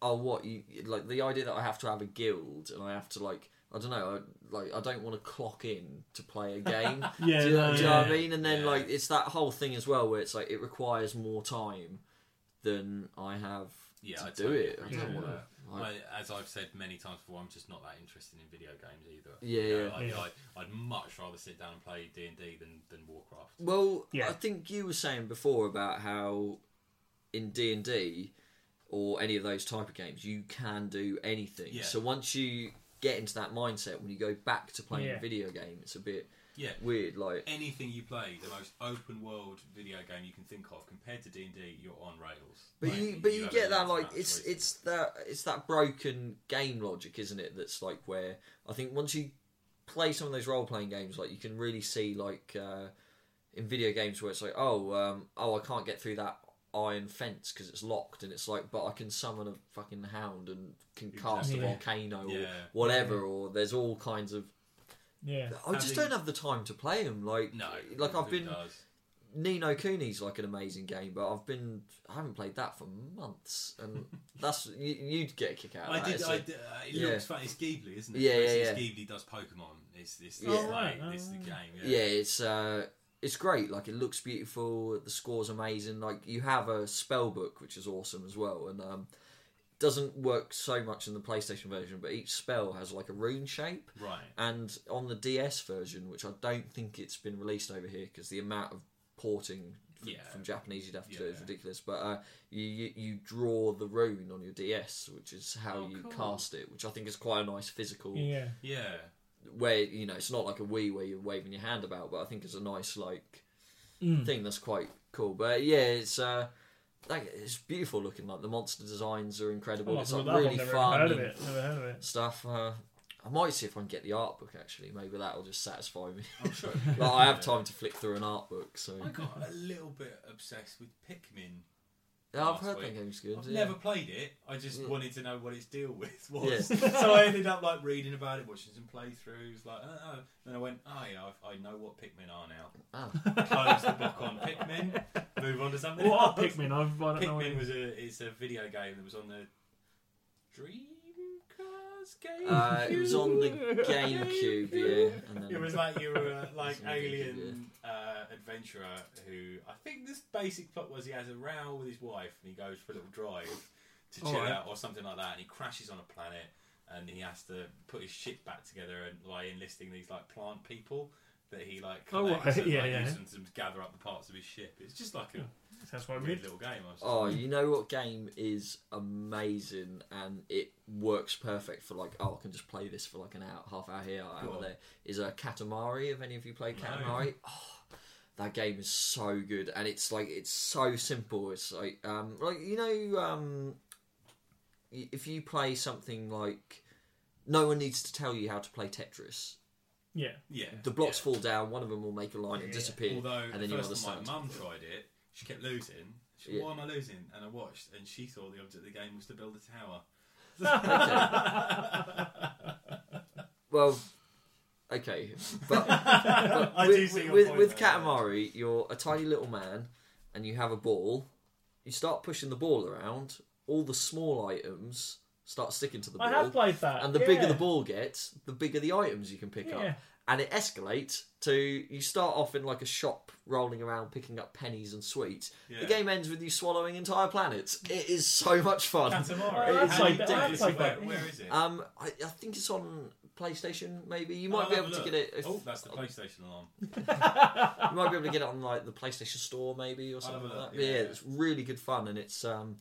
oh what you like the idea that I have to have a guild and I have to like I don't know I, like I don't want to clock in to play a game. Yeah, do you, no, do you know what I mean? And then Yeah. like it's that whole thing as well where it's like it requires more time than I have Yeah, to I do it. I don't with want to. Like, I, as I've said many times before, I'm just not that interested in video games either. Yeah, You know, yeah. I'd, I'd, I'd much rather sit down and play D and D than than Warcraft. Well, Yeah. I think you were saying before about how in D and D or any of those type of games you can do anything. Yeah. So once you get into that mindset, when you go back to playing Yeah. a video game, it's a bit Yeah, weird. Like, anything you play, the most open world video game you can think of, compared to D and D, you're on rails. but Like, you but you have get that like it's choices. it's that it's that broken game logic, isn't it? That's like where I think once you play some of those role playing games, like you can really see like uh, in video games where it's like, oh, um, oh, I can't get through that iron fence because it's locked, and it's like, but I can summon a fucking hound and can cast a Exactly. volcano or Yeah. whatever, or there's all kinds of. Yeah. I just Having- don't have the time to play them. Like, no, like I've who been. does? Ni no Kuni's like an amazing game, but I've been I haven't played that for months, and that's you, you'd get a kick out of I that. did. It's I like- did uh, it yeah. looks fun. It's Ghibli, isn't it? Yeah, yeah, Basically, yeah. Ghibli does Pokemon. It's it's, Yeah. it's Oh, like right. this is the game. yeah, it's uh, it's great. Like it looks beautiful. The score's amazing. Like you have a spell book, which is awesome as well. And um, doesn't work so much in the PlayStation version, but each spell has like a rune shape. Right. And on the DS version, which I don't think it's been released over here because the amount of porting f- Yeah. from Japanese you'd have to do is ridiculous. But uh, you, you you draw the rune on your DS, which is how Oh, you cool. cast it, which I think is quite a nice physical Yeah. Yeah. Where you know it's not like a Wii where you're waving your hand about, but I think it's a nice like Mm. thing that's quite cool. But yeah, it's uh, like it's beautiful looking. Like the monster designs are incredible. It's like really that fun heard of it. Never heard of it. stuff. Uh, I might see if I can get the art book actually. Maybe that'll just satisfy me. I'm sure. like I have time to flick through an art book, so I got a little bit obsessed with Pikmin. Yeah, I've last heard week. that game's good. I've yeah. never played it. I just Yeah. wanted to know what its deal with was. Yeah. so I ended up like reading about it, watching some playthroughs. Like, oh, oh. then I went, oh yeah, I've, I know what Pikmin are now. Ah. Close the book on Pikmin. Move on to something What are else. Pikmin? I've, I don't know. what Pikmin it was a it's a video game that was on the Dreamcast game. Uh, it was on the GameCube, yeah. And then, It was like you were uh, like It's on the alien uh, adventurer who I think this basic plot was he has a row with his wife and he goes for a little drive to chill Alright. out or something like that and he crashes on a planet and he has to put his ship back together and by enlisting these like plant people that he like Oh, collects right. and, Yeah, like, yeah. uses them to gather up the parts of his ship. It's just like a Sounds quite weird good. little game. I was Oh, you know what game is amazing and it works perfect for like oh I can just play this for like an hour, half hour here, hour Go on. there. Is a Katamari? Have any of you played No. Katamari? Oh, that game is so good and it's like it's so simple. It's like um like you know um y- if you play something like no one needs to tell you how to play Tetris. Yeah. yeah, The blocks yeah. fall down, one of them will make a line and Yeah. disappear, Although and the then you first time understand. my mum tried it, she kept losing. She, Yeah. Why am I losing? And I watched, and she thought the object of the game was to build a tower. Well, okay, but, but I with, do see your with, with. Katamari, you're a tiny little man, and you have a ball. You start pushing the ball around. All the small items start sticking to the ball, I have played that. and the yeah. bigger the ball gets, the bigger the items you can pick Yeah. up. And it escalates to you start off in like a shop, rolling around picking up pennies and sweets. Yeah. The game ends with you swallowing entire planets. It is so much fun. Katamari. I have How played do you that, do I have this? played Where- that, where yeah. is it? Um, I, I think it's on PlayStation. Maybe you might I'll be able to get it. If, oh, that's the PlayStation alarm. you might be able to get it on like the PlayStation Store maybe or something like that. But yeah, yeah. it's really good fun and it's um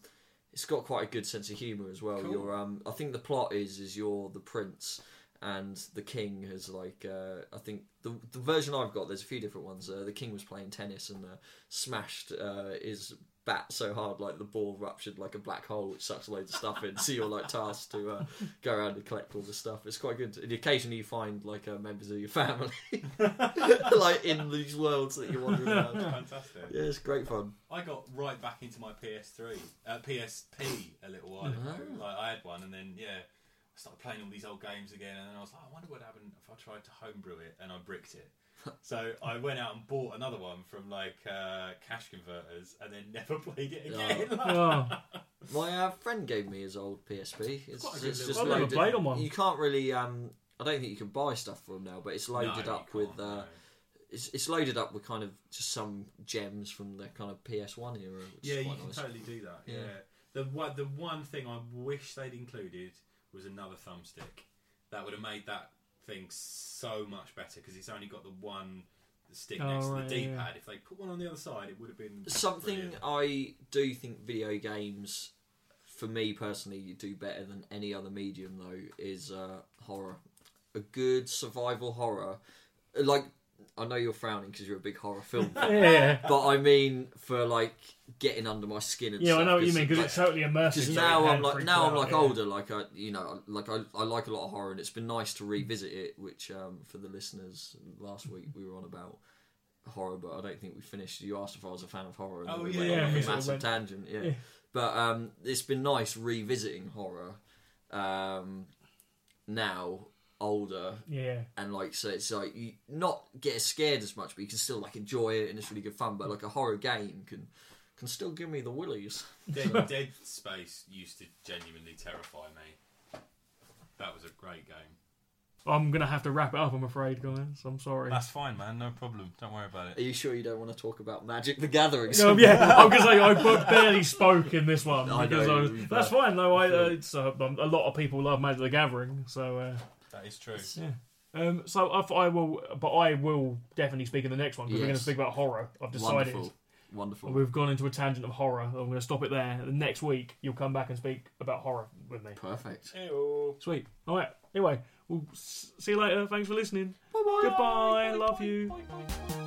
it's got quite a good sense of humour as well. Cool. You're um I think the plot is is you're the prince and the king has like uh, I think the the version I've got there's a few different ones. Uh, the king was playing tennis and uh, smashed uh, his bat so hard like the ball ruptured like a black hole which sucks loads of stuff in. So you're like tasked to uh, go around and collect all the stuff. It's quite good. And occasionally you find like uh, members of your family like in these worlds that you're wandering around. Fantastic. Yeah, it's great fun. I got right back into my PS3, uh, PSP a little while ago. Oh. Like I had one, and then yeah, I started playing all these old games again, and then I was like, I wonder what happened if I tried to homebrew it and I bricked it. so I went out and bought another one from like uh, cash converters, and then never played it again. Oh, My uh, friend gave me his old PSP. It's, quite a good it's little just I've never loaded. played on one. You can't really. Um, I don't think you can buy stuff for them now, but it's loaded No, up with. can't, Uh, no. it's, it's loaded up with kind of just some gems from the kind of PS1 era. Which Yeah, is you quite can nice. totally do that. Yeah. Yeah. The one, the one thing I wish they'd included was another thumbstick. That would have made that thing so much better because it's only got the one stick Oh, next right, to the yeah, D-pad. yeah. If they put one on the other side, it would have been Something brilliant. I do think video games, for me personally, do better than any other medium though is uh, horror. A good survival horror, like I know you're frowning because you're a big horror film fan, yeah. but I mean for like getting under my skin and Yeah, stuff. I know what you 'cause, mean because like, it's totally immersive. because now I'm like freaks now I'm like yeah. older, like I you know like I, I like a lot of horror, and it's been nice to revisit it. Which um, for the listeners, last week we were on about horror, but I don't think we finished. You asked if I was a fan of horror, and Oh, we yeah, went on we a massive went- tangent. Yeah. Yeah. but um, it's been nice revisiting horror um, now older Yeah. and like so it's like you not get as scared as much but you can still like enjoy it and it's really good fun but like a horror game can can still give me the willies Dead, Dead Space used to genuinely terrify me. That was a great game. I'm gonna have to wrap it up. I'm afraid, guys. I'm sorry. That's fine, man. No problem. Don't worry about it. Are you sure you don't want to talk about Magic the Gathering? No, yeah, I'm gonna say I b- barely spoke in this one I because know, I was, that's fine though. I uh, it's uh, um, a lot of people love Magic the Gathering, so uh, That is true. yeah. Um, so I, I will, but I will definitely speak in the next one because we're going to speak about horror. I've decided. Wonderful. Wonderful. We've gone into a tangent of horror. I'm going to stop it there. The next week, you'll come back and speak about horror with me. Perfect. Sweet. All right. Anyway, we'll s- see you later. Thanks for listening. Bye bye. Goodbye. Love you. Bye, bye.